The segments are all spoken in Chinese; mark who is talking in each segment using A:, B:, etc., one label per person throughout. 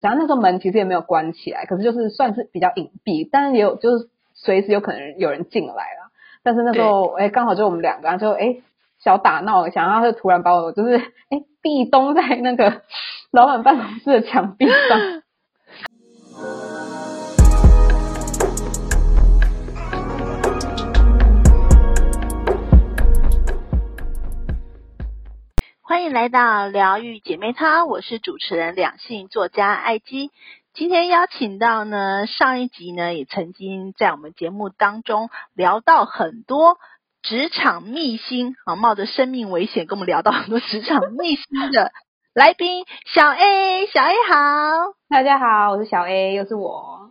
A: 然后那时候门其实也没有关起来，可是就是算是比较隐蔽，但是也有就是随时有可能有人进来啦。但是那时候哎，刚好就我们两个就哎小打闹一下，然后就突然把我就是哎壁咚在那个 老板办公室的墙壁上。
B: 欢迎来到疗愈姐妹淘，我是主持人两性作家艾姬。今天邀请到呢，上一集呢也曾经在我们节目当中聊到很多职场秘辛啊，冒着生命危险跟我们聊到很多职场秘辛的来宾小 A，小 A 好，
A: 大家好，我是小 A，又是我，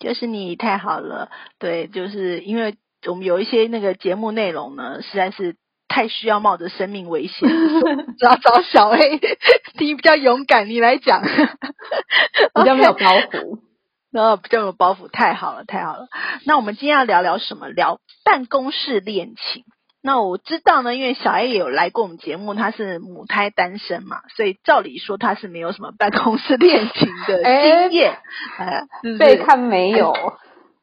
B: 就是你太好了，对，就是因为我们有一些那个节目内容呢，实在是。太需要冒着生命危险，只 要找小 A，你比较勇敢，你来讲，
A: 比较没有包袱，
B: 然后比较有包袱，太好了，太好了。那我们今天要聊聊什么？聊办公室恋情。那我知道呢，因为小 A 也有来过我们节目，他是母胎单身嘛，所以照理说他是没有什么办公室恋情的经验，
A: 哎，被看没有。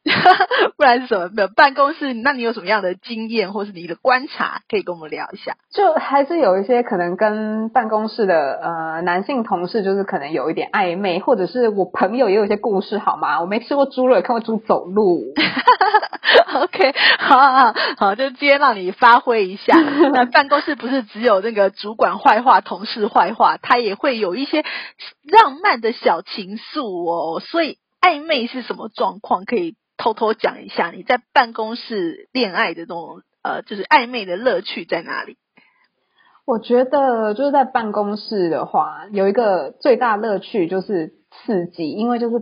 B: 不然是什么？没有办公室，那你有什么样的经验，或是你的观察，可以跟我们聊一下？
A: 就还是有一些可能跟办公室的呃男性同事，就是可能有一点暧昧，或者是我朋友也有一些故事，好吗？我没吃过猪肉，也看过猪走路。
B: OK，好好好，就今天让你发挥一下。那办公室不是只有那个主管坏话、同事坏话，他也会有一些浪漫的小情愫哦。所以暧昧是什么状况？可以。偷偷讲一下，你在办公室恋爱的这种呃，就是暧昧的乐趣在哪里？
A: 我觉得就是在办公室的话，有一个最大乐趣就是刺激，因为就是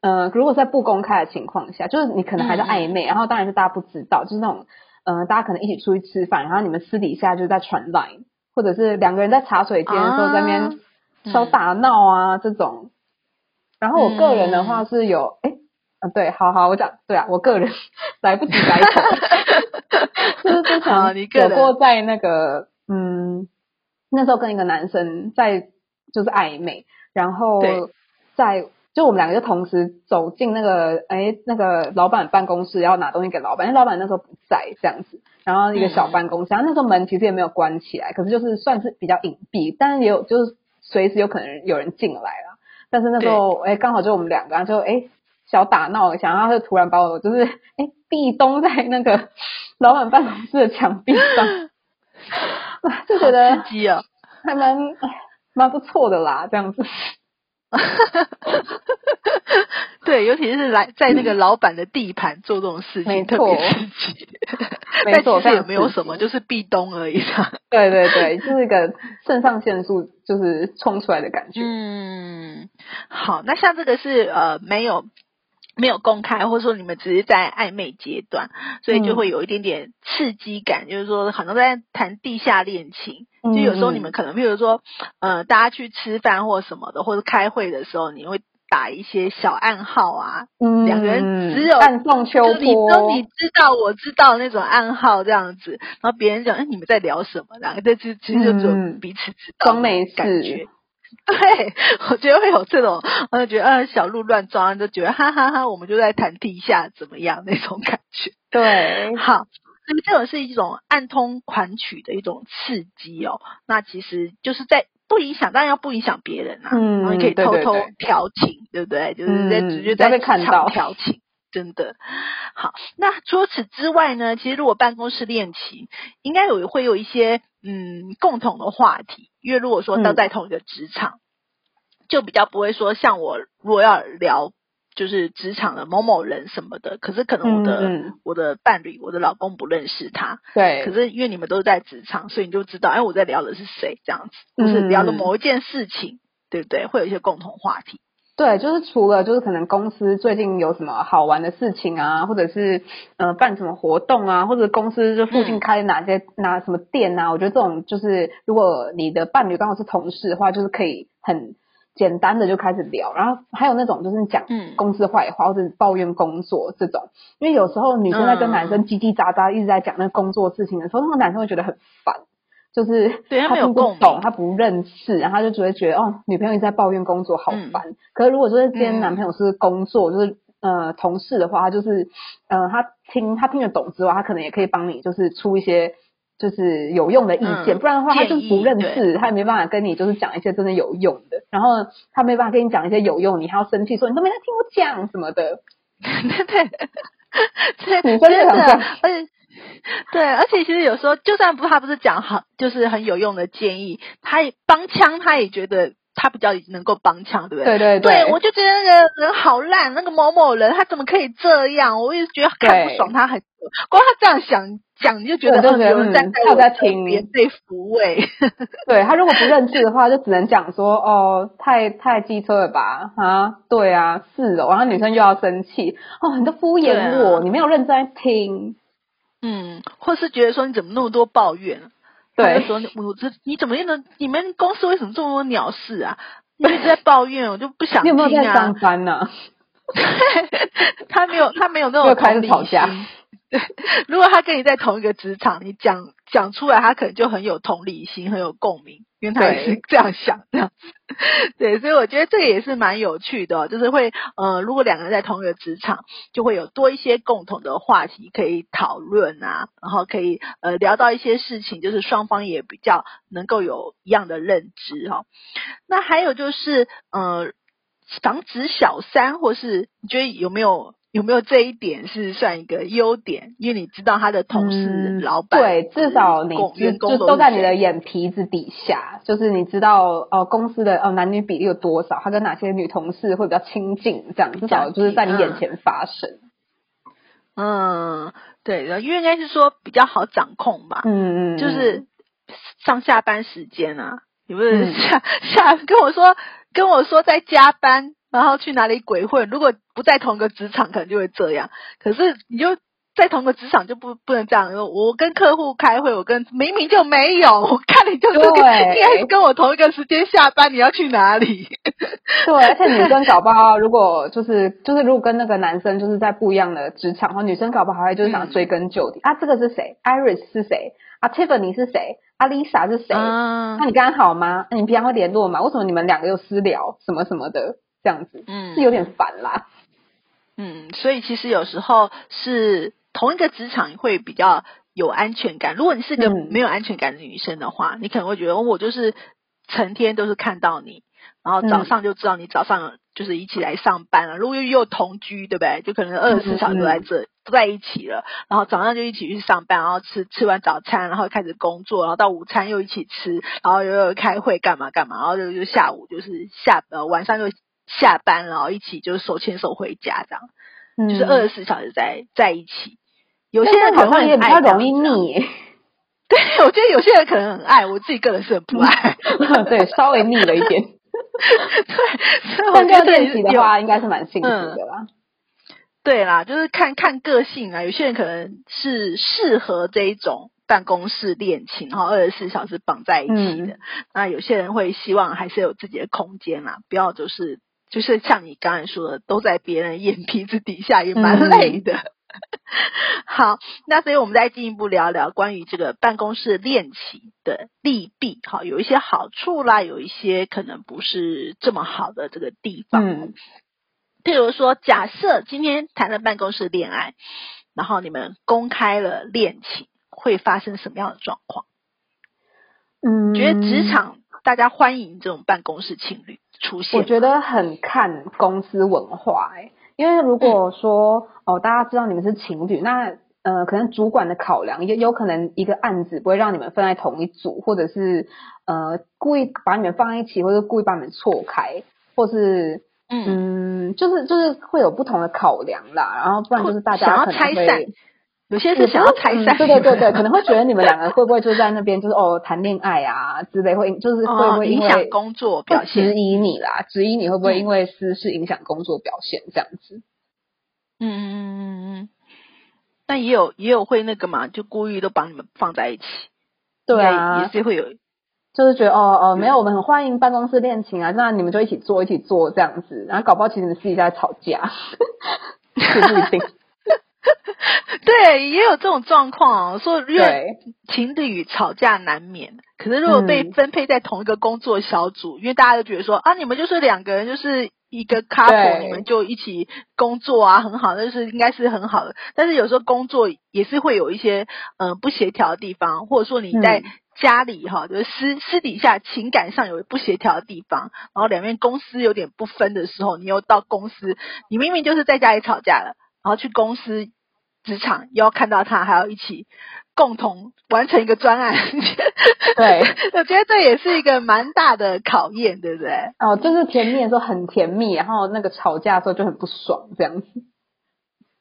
A: 呃，如果在不公开的情况下，就是你可能还在暧昧，然后当然是大家不知道，就是那种呃，大家可能一起出去吃饭，然后你们私底下就在传 line，或者是两个人在茶水间的时候在那边小打闹啊这种。然后我个人的话是有哎。啊，对，好好，我讲，对啊，我个人 来不及改口，就是之前有过在那个，嗯，那时候跟一个男生在就是暧昧，然后在就我们两个就同时走进那个哎那个老板办公室要拿东西给老板，因为老板那时候不在这样子，然后一个小办公室，然后那时候门其实也没有关起来，可是就是算是比较隐蔽，但是也有就是随时有可能有人进来了，但是那时候哎刚好就我们两个就哎。小打闹一下，然后就突然把我 就是哎壁咚在那个 老板办公室的墙壁上，就觉得
B: 刺激啊，
A: 还蛮蛮不错的啦，这样子。
B: 对，尤其是来在那个老板的地盘做这种事情，特别刺激。
A: 没错，
B: 但也没有什么，就是壁咚而已。
A: 对对对，就是一个肾上腺素就是冲出来的感觉。
B: 嗯，好，那像这个是呃没有。没有公开，或者说你们只是在暧昧阶段，所以就会有一点点刺激感，就是说好像在谈地下恋情。就有时候你们可能，比如说，呃，大家去吃饭或什么的，或者开会的时候，你会打一些小暗号啊，两个人只有
A: 暗送秋波，
B: 你都你知道，我知道那种暗号这样子，然后别人讲，哎，你们在聊什么？两个这其其实就只有彼此知道，
A: 装没
B: 感觉。对，我觉得会有这种，我就觉得啊，小鹿乱撞，就觉得哈哈哈，我们就在谈地下怎么样那种感觉。
A: 对，
B: 好，那么这种是一种暗通款曲的一种刺激哦。那其实就是在不影响，当然要不影响别人啊。嗯，你可以偷偷调情，对不对？就是在直接在
A: 看到
B: 调情。真的好，那除此之外呢？其实如果办公室恋情，应该有会有一些嗯共同的话题，因为如果说都在同一个职场，就比较不会说像我如果要聊就是职场的某某人什么的，可是可能我的我的伴侣我的老公不认识他，
A: 对，
B: 可是因为你们都在职场，所以你就知道哎我在聊的是谁这样子，就是聊的某一件事情，对不对？会有一些共同话题。
A: 对，就是除了就是可能公司最近有什么好玩的事情啊，或者是呃办什么活动啊，或者公司就附近开哪些哪什么店啊，我觉得这种就是如果你的伴侣刚好是同事的话，就是可以很简单的就开始聊。然后还有那种就是讲公司坏话或者抱怨工作这种，因为有时候女生在跟男生叽叽喳喳一直在讲那工作事情的时候，那个男生会觉得很烦。就是
B: 对他没有共鸣
A: 懂，他不认识，然后他就只会觉得哦，女朋友一直在抱怨工作好
B: 嗯
A: 烦。可是如果说今天
B: 嗯
A: 男朋友是工作，就是呃同事的话，他就是呃他听他听得懂之外，他可能也可以帮你就是出一些。就是有用的意见，
B: 嗯
A: 不然的话他就是不认识，他也没办法跟你就是讲一些真的有用的。然后他没办法跟你讲一些有用，你还要生气说你都没在听我讲什么的。
B: 对 对对，
A: 女生就
B: 真的而且 对，而且其实有时候，就算不他不是讲好，就是很有用的建议，他也帮腔，他也觉得他比较能够帮腔，对不对？
A: 对对
B: 对，我就觉得那个人好烂，那个某某人他怎么可以这样？我一直觉得看不爽他很久，光他这样想讲，你就觉得哦
A: 我就觉得
B: 有人在我
A: 在听
B: 边被抚慰。
A: 对他如果不认字的话，就只能讲说哦，太太机车了吧？啊，对啊，是哦。然后女生又要生气哦，你都敷衍我，
B: 啊
A: 你没有认真在听。
B: 嗯，或是觉得说你怎么那么多抱怨？他
A: 对
B: 就说你我这你怎么能你们公司为什么这么多鸟事啊？你 一直在抱怨，我就不想
A: 你有没有在
B: 听
A: 上
B: 啊。
A: 班呢、
B: 他没有他没有那种同理心。对，如果他跟你在同一个职场，你讲讲出来，他可能就很有同理心，很有共鸣，因为他也是
A: 对
B: 这样想这样子。对，所以我觉得这个也是蛮有趣的哦、就是会呃，如果两个人在同一个职场，就会有多一些共同的话题可以讨论啊，然后可以呃聊到一些事情，就是双方也比较能够有一样的认知哈、那还有就是呃，防止小三，或是你觉得有没有有没有这一点是算一个优点？因为你知道他的同事、
A: 嗯
B: 老板，
A: 对，至少你
B: 员工
A: 就都在你的眼皮子底下，就是你知道哦公司的哦男女比例有多少，他跟哪些女同事会比较亲近，这样至少就是在你眼前发生。
B: 嗯，对，因为应该是说比较好掌控吧，
A: 嗯嗯，嗯
B: 就是上下班时间啊，有没有
A: 嗯
B: 下、下跟我说跟我说在加班，然后去哪里鬼混？如果不在同一个职场，可能就会这样。可是你就在同一个职场就不不能这样。我跟客户开会，我跟明明就没有，我看你就是跟
A: 对
B: 应该是跟我同一个时间下班，你要去哪里？
A: 对，而且女生搞不好，如果就是就是如果跟那个男生就是在不一样的职场，然后女生搞不好还会就是想追根究底、啊，这个是谁？Iris 是谁？啊，Tiffany 是谁？啊，Lisa 是谁？
B: 嗯
A: 那你刚刚好吗？那你平常会联络吗？为什么你们两个又私聊什么什么的这样子？
B: 嗯
A: 是有点烦啦。
B: 嗯，所以其实有时候是同一个职场会比较有安全感。如果你是个
A: 嗯
B: 没有安全感的女生的话，你可能会觉得、哦我就是成天都是看到你，然后早
A: 嗯
B: 上就知道你早上就是一起来上班了。如果又又同居，对不对？就可能二十四小时都在这、都在一起了，然后早上就一起去上班，然后吃吃完早餐，然后开始工作，然后到午餐又一起吃，然后又又开会干嘛干嘛，然后就就下午就是下呃晚上就下班，然后一起就是手牵手回家这样。
A: 嗯
B: 就是二十四小时在在一起。有
A: 有
B: 些人可能会
A: 好像也比较容易。腻耶，
B: 对，我觉得有些人可能很爱，我自己个人是很不爱。
A: 对，稍微腻了一点。
B: 对，所以我
A: 但这
B: 觉得
A: 样练习的话，应该是蛮幸福
B: 嗯
A: 的啦。
B: 对啦，就是看看个性啊。有些人可能是适合这一种办公室恋情，然后二十四小时绑在一起的。
A: 嗯
B: 那有些人会希望还是有自己的空间啦，不要就是就是像你刚才说的，都在别人眼皮子底下，也蛮
A: 嗯
B: 累的。好，那所以我们再进一步聊聊关于这个办公室恋情的利弊。好，有一些好处啦，有一些可能不是这么好的这个地方。
A: 嗯
B: 譬如说，假设今天谈了办公室恋爱，然后你们公开了恋情，会发生什么样的状况？
A: 嗯，
B: 觉得职场大家欢迎这种办公室情侣出现？
A: 我觉得很看公司文化、欸，因为如果说、哦，大家知道你们是情侣，那呃，可能主管的考量也有可能一个案子不会让你们分在同一组，或者是呃故意把你们放在一起，或者故意把你们错开，或是
B: 嗯，
A: 嗯，就是就是会有不同的考量啦，然后不然就是大家可能会
B: 拆散有些是想要拆散、
A: 嗯对对对对，可能会觉得你们两个会不会就在那边就是哦谈恋爱啊之类，会就是会不
B: 哦，影
A: 会因为
B: 响工作表
A: 现质。疑你啦，质疑你会不会
B: 嗯
A: 因为私事影响工作表现这样子？
B: 嗯嗯嗯嗯嗯。那也有也有会那个嘛，就故意都把你们放在一起，
A: 对
B: 也
A: 啊，
B: 是会有
A: 就是觉得哦哦，没有，
B: 嗯
A: 我们很欢迎办公室恋情啊，那你们就一起做一起做这样子，然后搞不好其实你们私底下在吵架，也不一定。
B: 对，也有这种状况，说因为
A: 对，
B: 情侣吵架难免，可是如果被
A: 嗯
B: 分配在同一个工作小组，因为大家都觉得说啊，你们就是两个人，就是一个 couple，你们就一起工作啊，很好，那就是应该是很好的。但是有时候工作也是会有一些呃不协调的地方，或者说你在
A: 嗯。
B: 家里哈，就是私私底下情感上有不协调的地方，然后两边公司有点不分的时候，你又到公司，你明明就是在家里吵架了，然后去公司职场又要看到他，还要一起共同完成一个专案。
A: 对，
B: 我觉得这也是一个蛮大的考验，对不对？
A: 哦，就是甜蜜的时候很甜蜜，然后那个吵架的时候就很不爽，这样子。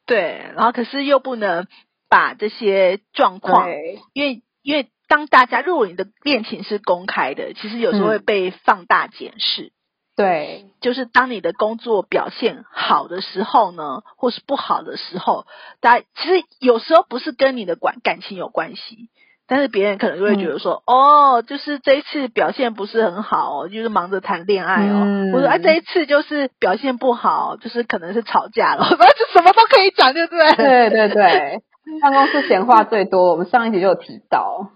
B: 对，然后可是又不能把这些状况，因为因为当大家如果你的恋情是公开的，其实有时候会
A: 嗯
B: 被放大检视。
A: 对，
B: 就是当你的工作表现好的时候呢，或是不好的时候，大家其实有时候不是跟你的感感情有关系，但是别人可能就会觉得说，哦，就是这一次表现不是很好哦，就是忙着谈恋爱哦，
A: 嗯
B: 或者啊这一次就是表现不好，就是可能是吵架了，反 正就什么都可以讲，对不对？
A: 对对对，办公室闲话最多，我们上一集就有提到。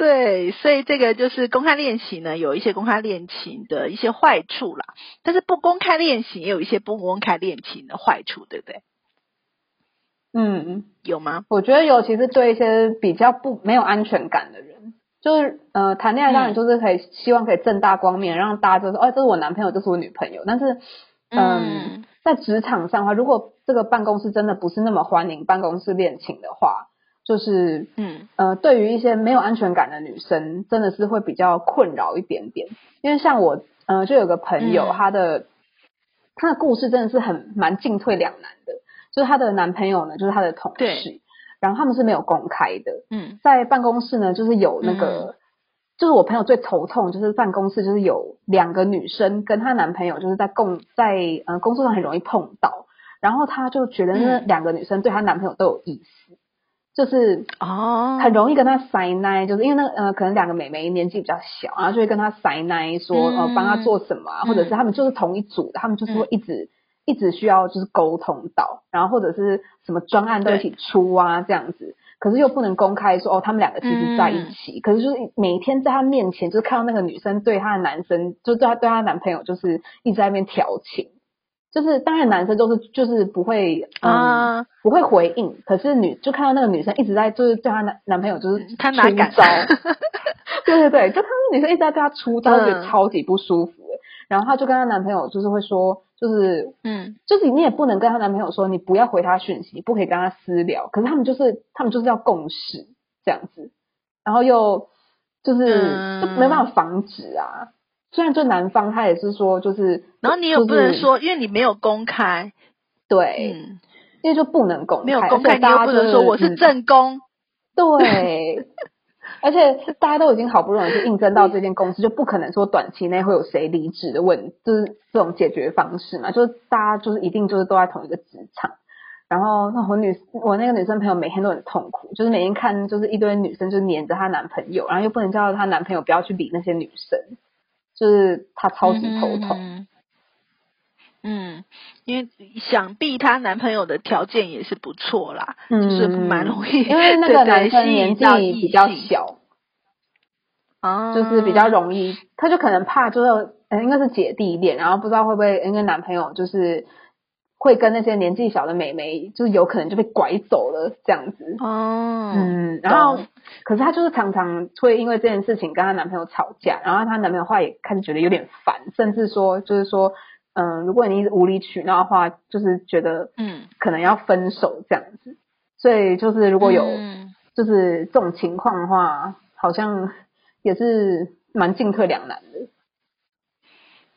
B: 对，所以这个就是公开恋情呢，有一些公开恋情的一些坏处啦，但是不公开恋情也有一些不公开恋情的坏处，对不对？
A: 嗯，
B: 有吗？
A: 我觉得尤其是对一些比较不没有安全感的人，就是呃谈恋爱当然就是可以、希望可以正大光明，让大家就说哦这是我男朋友，这是我女朋友。但是嗯，在职场上的话，如果这个办公室真的不是那么欢迎办公室恋情的话，就是
B: 嗯。
A: 呃，对于一些没有安全感的女生，真的是会比较困扰一点点。因为像我，呃，就有个朋友，
B: 嗯。
A: 她的她的故事真的是很蛮进退两难的。就是她的男朋友呢，就是她的同事，然后他们是没有公开的，
B: 嗯。
A: 在办公室呢，就是有那个，
B: 嗯。
A: 就是我朋友最头痛，就是办公室就是有两个女生跟她男朋友就是在共在呃工作上很容易碰到，然后她就觉得那
B: 嗯。
A: 两个女生对她男朋友都有意思，就是
B: 哦，
A: 很容易跟他塞奶，就是因为那个呃可能两个妹妹年纪比较小，然后就会跟他塞奶说
B: 嗯。
A: 呃帮他做什么啊，或者是他们就是同一组的，他们就是会一直。一直需要就是沟通到，然后或者是什么专案都一起出啊这样子，可是又不能公开说哦他们两个其实在一起，可是就是每天在他面前就是看到那个女生对她的男生，就对她对她男朋友就是一直在那边调情，就是当然男生就是就是不会嗯、
B: 啊，
A: 不会回应，可是女就看到 那个女生一直在就是对她男男朋友就是
B: 他哪敢
A: 出招，对对对，就看到女生一直在对她出招，
B: 嗯
A: 就觉得超级不舒服的。然后她就跟她男朋友就是会说，就是
B: 嗯
A: 就是你也不能跟她男朋友说你不要回她讯息，不可以跟她私聊。可是他们就是他们就是要共识这样子，然后又就是
B: 嗯
A: 就没办法防止啊。虽然就男方他也是说就是，
B: 然后你也不能说，因为你没有公开，
A: 对，
B: 嗯，
A: 因为就不能公开，
B: 没有公开，
A: 而且大家
B: 你又不能说我是
A: 嗯
B: 正宫，
A: 对，而且大家都已经好不容易去应征到这间公司，就不可能说短期内会有谁离职的问，就是这种解决方式嘛，就是大家就是一定就是都在同一个职场。然后那我女我那个女生朋友每天都很痛苦，就是每天看就是一堆女生就黏着她男朋友，然后又不能叫她男朋友不要去理那些女生，就是她超级头痛。
B: 嗯嗯，因为想必她男朋友的条件也是不错啦，就是蛮容易，
A: 因为那个男生年纪比较小，
B: 哦，
A: 就是比较容易，他就可能怕就是呃应该是姐弟恋，然后不知道会不会因为男朋友就是会跟那些年纪小的美眉，就是有可能就被拐走了这样子。
B: 哦，
A: 嗯，然后可是她就是常常会因为这件事情跟她男朋友吵架，然后她男朋友后来也开始觉得有点烦，甚至说就是说，嗯，如果你一直无理取闹的话，就是觉得
B: 嗯，
A: 可能要分手这样子。所以就是如果有
B: 嗯
A: 就是这种情况的话，好像也是蛮进退两难的。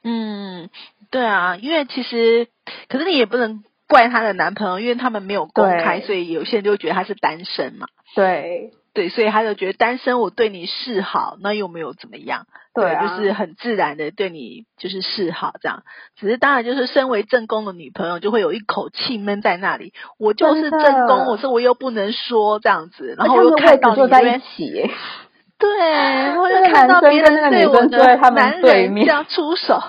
B: 嗯，对啊，因为其实，可是你也不能怪她的男朋友，因为他们没有公开，所以有些人就会觉得她是单身嘛。
A: 对。
B: 对，所以他就觉得单身，我对你示好，那又没有怎么样，
A: 对啊，
B: 就是很自然的对你就是示好这样。只是当然就是身为正宫的女朋友，就会有一口气闷在那里，我就是正宫，我说我又不能说这样子，然后我又看到
A: 就在一起，
B: 对，然后又看到别人对我的男人这样出手，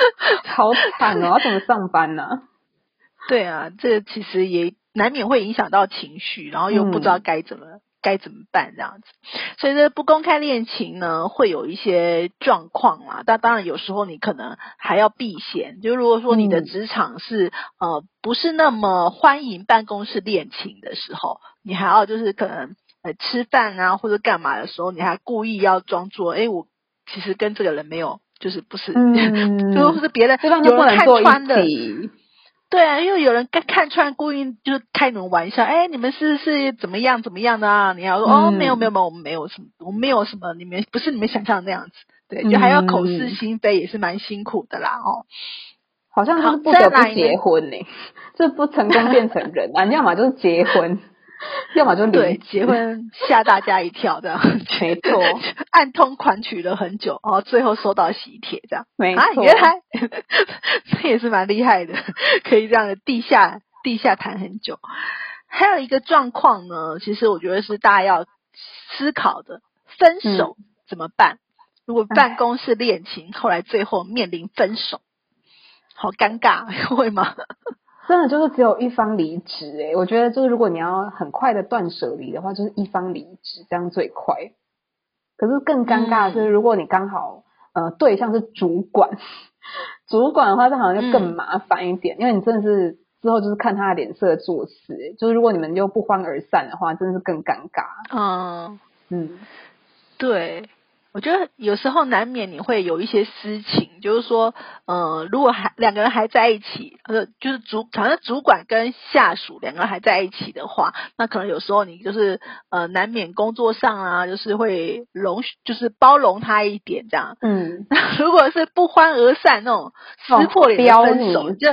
A: 好惨哦！要怎么上班呢、
B: 对啊，这其实也难免会影响到情绪，然后又不知道该怎么。该怎么办这样子？所以这不公开恋情呢，会有一些状况啦。但当然有时候你可能还要避嫌。就如果说你的职场是呃不是那么欢迎办公室恋情的时候，你还要就是可能呃吃饭啊或者干嘛的时候，你还故意要装作哎我其实跟这个人没有就是不是，就是别人有人看穿的。对啊，因为有人看看穿，故意就是开你们玩笑。哎，你们是是怎么样怎么样的啊？你要说哦，没有没有没有，我们没有什么，我们没有什么，你们不是你们想象那样子。对，就还要口是心非，也是蛮辛苦的啦。哦，
A: 好像是不得不结婚呢，这不成功变成人啊，你要么就是结婚。要么就
B: 对结婚吓大家一跳这样，
A: 没错，
B: 暗通款曲了很久，哦，最后收到喜帖这样，
A: 没错，
B: 原来 这也是蛮厉害的，可以这样的地下地下谈很久。还有一个状况呢，其实我觉得是大家要思考的，分手怎么办？如果办公室恋情后来最后面临分手，好尴尬，会吗？
A: 真的就是只有一方离职诶，我觉得就是如果你要很快的断舍离的话，就是一方离职这样最快。可是更尴尬的是，如果你刚好呃对象是主管，主管的话，这好像就更麻烦一点，因为你真的是之后就是看他的脸色做事。就是如果你们又不欢而散的话，真的是更尴尬。
B: 嗯嗯，对。我觉得有时候难免你会有一些私情，就是说，呃，如果还两个人还在一起，呃，就是主，反正主管跟下属两个人还在一起的话，那可能有时候你就是呃，难免工作上啊，就是会容，就是包容他一点这样。嗯。如果是不欢而散那种撕破脸的分手，就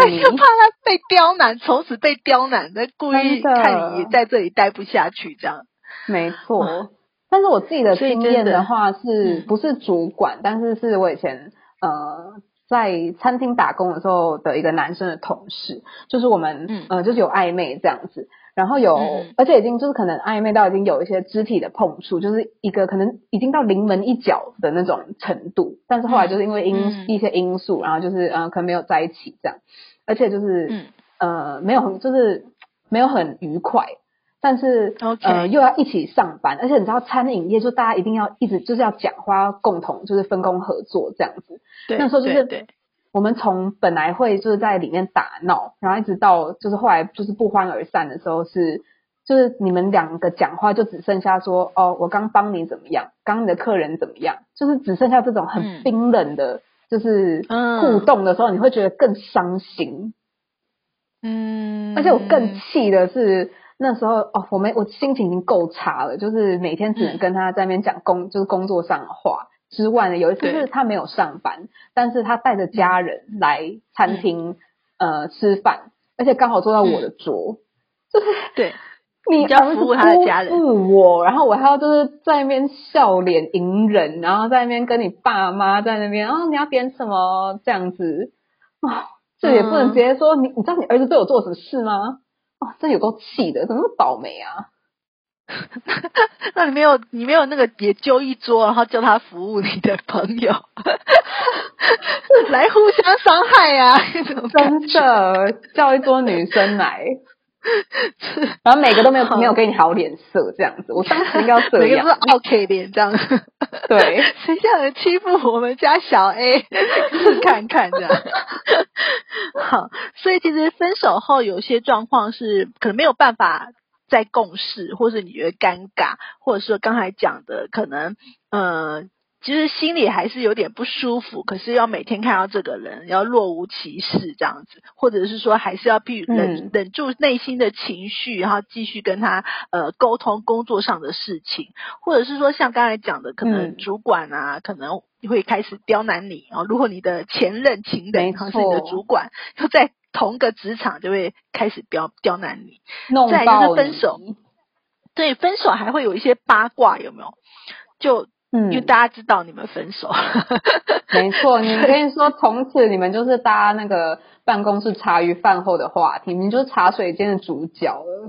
B: 对，就怕他被刁难，从此被刁难，的故意看你在这里待不下去这样。
A: 没错。但是我自己的经验的话，是不是主管？但是是我以前呃在餐厅打工的时候的一个男生的同事，就是我们呃就是有暧昧这样子，然后有而且已经就是可能暧昧到已经有一些肢体的碰触，就是一个可能已经到临门一脚的那种程度，但是后来就是因为因一些因素，然后就是呃可能没有在一起这样，而且就是呃没有很就是没有很愉快。但是呃又要一起上班，而且你知道餐饮业就大家一定要一直就是要讲话，共同就是分工合作这样子。那时候就是我们从本来会就是在里面打闹，然后一直到就是后来就是不欢而散的时候，是就是你们两个讲话就只剩下说哦我刚帮你怎么样，刚你的客人怎么样，就是只剩下这种很冰冷的，就是互动的时候，你会觉得更伤心。嗯，而且我更气的是。那时候哦，我们我心情已经够差了，就是每天只能跟他在那边讲工，就是工作上的话之外呢，有一次是他没有上班，但是他带着家人来餐厅呃吃饭，而且刚好坐到我的桌，就 是
B: 对，
A: 你
B: 要服务他的家人，
A: 我，然后我还要就是在那边笑脸迎人，然后在那边跟你爸妈在那边，哦，你要点什么？这样子。啊？这也不能直接说你，你知道你儿子对我做什么事吗？哦，这有够气的，怎么那么倒霉啊？
B: 那你没有，你没有那个也揪一桌，然后叫他服务你的朋友，来互相伤害呀？
A: 真的叫一桌女生来，然后每个都没有没有给你好脸色，这样子，我当时应该要这样，
B: 是 OK 脸这样。
A: 对，
B: 谁叫人欺负我们家小 A？看看这样。好，所以其实分手后有些状况是可能没有办法再共事，或是你觉得尴尬，或者说刚才讲的可能，嗯。其实心里还是有点不舒服，可是要每天看到这个人，要若无其事这样子，或者是说还是要必忍忍住内心的情绪，然后继续跟他呃沟通工作上的事情，或者是说像刚才讲的，可能主管啊可能会开始刁难你啊。如果你的前任情人是你的主管，又在同个职场就会开始刁刁难你。再就是分手，对，分手还会有一些八卦，有没有？就。嗯，因为大家知道你们分手，
A: 没错。你可以说从此你们就是搭那个办公室茶余饭后的话题，你就是茶水间的主角了。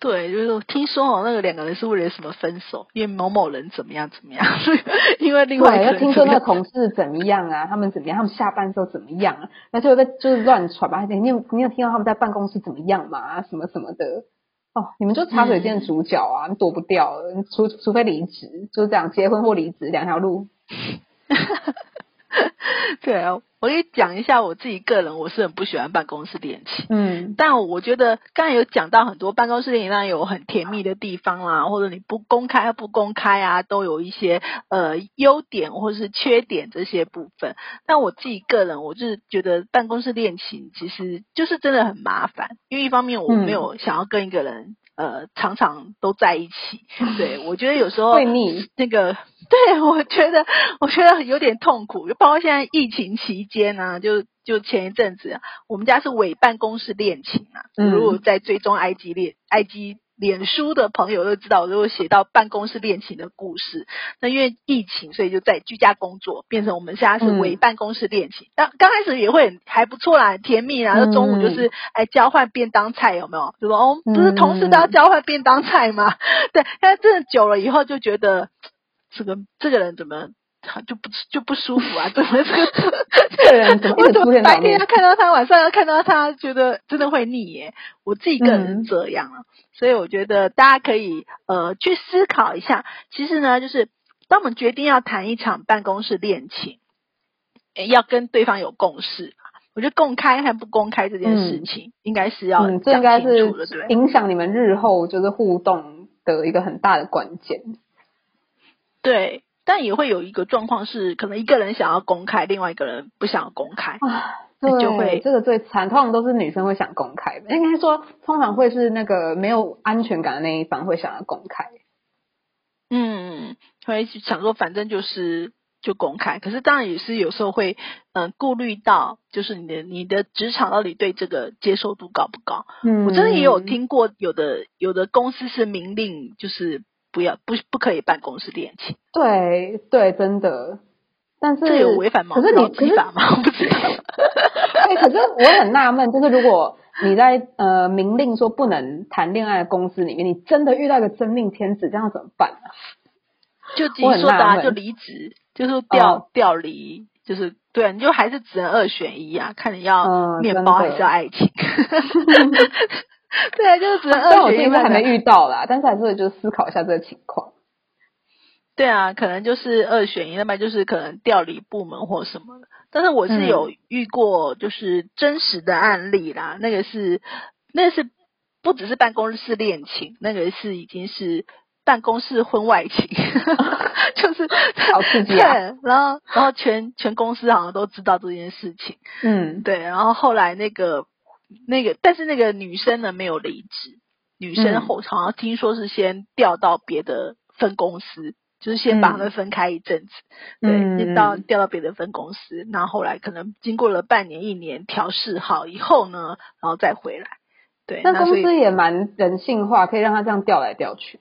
B: 对，就是听说哦，那个两个人是为了什么分手？因为某某人怎么样怎么样？因为另外一个
A: 听说那个同事怎么样啊？他们怎么样？他们下班之后怎么样啊？那就在就是乱传吧。你有你有听到他们在办公室怎么样嘛？什么什么的？哦，你们就茶水间主角啊，你躲不掉，除除非离职，就是这样，结婚或离职两条路。
B: 对啊，我给你讲一下我自己个人，我是很不喜欢办公室恋情。
A: 嗯，
B: 但我觉得刚才有讲到很多办公室恋情，当然有很甜蜜的地方啦，或者你不公开不公开啊，都有一些呃优点或者是缺点这些部分。但我自己个人，我就是觉得办公室恋情其实就是真的很麻烦，因为一方面我没有想要跟一个人。呃，常常都在一起，对我觉得有时候
A: 会腻。
B: 那个，对我觉得，我觉得有点痛苦。就包括现在疫情期间呢，就就前一阵子，我们家是伪办公室恋情啊。如果在追踪 IG 恋 IG。脸书的朋友都知道，如果写到办公室恋情的故事，那因为疫情，所以就在居家工作，变成我们现在是为办公室恋情。刚刚开始也会还不错啦，甜蜜啦，就中午就是哎交换便当菜，有没有？就说哦，不是同事都要交换便当菜吗？对，但真的久了以后就觉得这个这个人怎么？他就不就不舒服啊？怎么这个
A: 这个人怎么
B: 白天要看到他，晚上要看到他，觉得真的会腻耶。我自己个人这样啊，所以我觉得大家可以呃去思考一下。其实呢，就是当我们决定要谈一场办公室恋情，要跟对方有共识。我觉得公开还不公开这件事情，应该是要
A: 这应该是影响你们日后就是互动的一个很大的关键。
B: 对。但也会有一个状况是，可能一个人想要公开，另外一个人不想要公开，就会
A: 这个最惨。通常都是女生会想公开，应该说通常会是那个没有安全感的那一方会想要公开。
B: 嗯，会想说反正就是就公开，可是当然也是有时候会嗯顾虑到，就是你的你的职场到底对这个接受度高不高？嗯，我真的也有听过有的有的公司是明令就是。不要不不可以办公室恋情，
A: 对对，真的，但是
B: 这有违反吗？
A: 可是你
B: 可是法吗？我不知道。
A: 对，可是我很纳闷，就是如果你在呃明令说不能谈恋爱的公司里面，你真的遇到一个真命天子，这样怎么办啊？
B: 就自己说的，就离职，就是调调离，就是对，你就还是只能二选一啊，看你要面包还是要爱情。对，就是只能二选一。
A: 我还没遇到啦，但是还是就思考一下这个情况。
B: 对啊，可能就是二选一，那么就是可能调离部门或什么的。但是我是有遇过，就是真实的案例啦。那个是，那个是不只是办公室恋情，那个是已经是办公室婚外情，就是
A: 好刺激啊！
B: 然后，然后全全公司好像都知道这件事情。
A: 嗯，
B: 对。然后后来那个。那个，但是那个女生呢没有离职，女生后好像听说是先调到别的分公司，就是先把他们分开一阵子，对，到调到别的分公司，然后后来可能经过了半年一年调试好以后呢，然后再回来，对，
A: 那公司也蛮人性化，可以让他这样调来调去。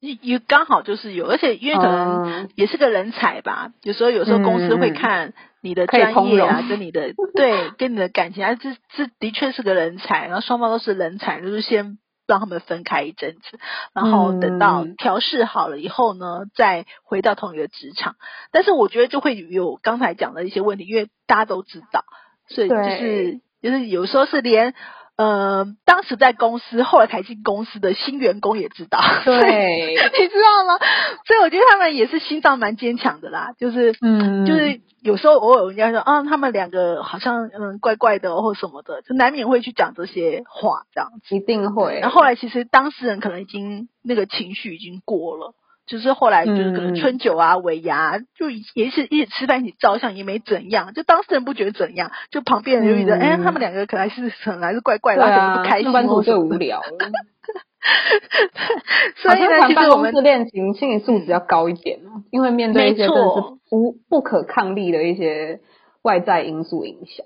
B: 也刚好就是有，而且因为可能也是个人才吧，有时候有时候公司会看你的专业啊，跟你的对跟你的感情啊，这这的确是个人才，然后双方都是人才，就是先让他们分开一阵子，然后等到调试好了以后呢，再回到同一个职场。但是我觉得就会有刚才讲的一些问题，因为大家都知道，所以就是就是有时候是连。呃，当时在公司，后来才进公司的新员工也知道，
A: 对，
B: 你知道吗？所以我觉得他们也是心脏蛮坚强的啦，就是，嗯，就是有时候偶尔人家说啊，他们两个好像嗯怪怪的或什么的，就难免会去讲这些话，这样
A: 子一定会。
B: 然后后来其实当事人可能已经那个情绪已经过了。就是后来就是可能春酒啊尾牙，就也是一起吃饭一起照相也没怎样，就当事人不觉得怎样，就旁边人就觉得哎他们两个可能是可能还是怪怪的，而且不开心或
A: 者无聊。
B: 所以呢，其实我们
A: 恋情心理素质要高一点哦，因为面对一些真的是无不可抗力的一些外在因素影响。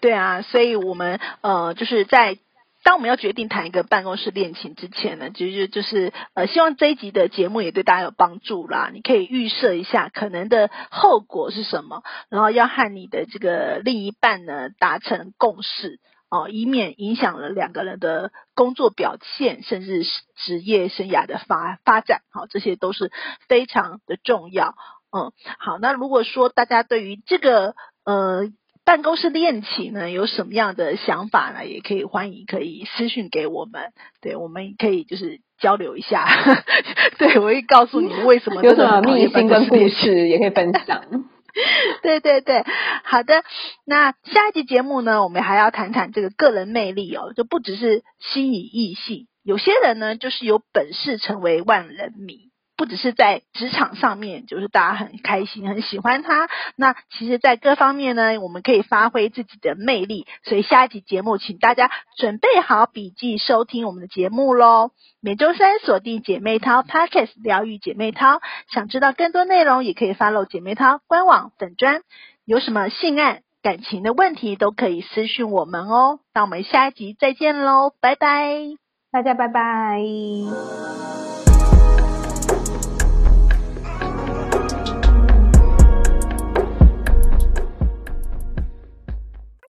B: 对啊，所以我们呃就是在。当我们要决定谈一个办公室恋情之前呢，其实就是呃，希望这一集的节目也对大家有帮助啦。你可以预设一下可能的后果是什么，然后要和你的这个另一半呢达成共识。哦，以免影响了两个人的工作表现，甚至是职业生涯的发发展。好，这些都是非常的重要。嗯，好，那如果说大家对于这个呃办公室恋情呢有什么样的想法呢，也可以欢迎可以私信给我们，对，我们可以就是交流一下。对我会告诉你为什么
A: 有什么秘辛跟故事也可以分享。
B: 对对对，好的。那下一集节目呢，我们还要谈谈这个个人魅力哦，就不只是吸引异性，有些人呢就是有本事成为万人迷。不只是在职场上面，就是大家很开心、很喜欢他。那其实，在各方面呢，我们可以发挥自己的魅力。所以下一集节目，请大家准备好笔记，收听我们的节目喽。每周三锁定姐妹淘 Podcast 疗愈姐妹淘。想知道更多内容，也可以 follow 姐妹淘官网粉专。有什么性爱、感情的问题，都可以私讯我们哦。那我们下一集再见喽，拜拜，
A: 大家拜拜。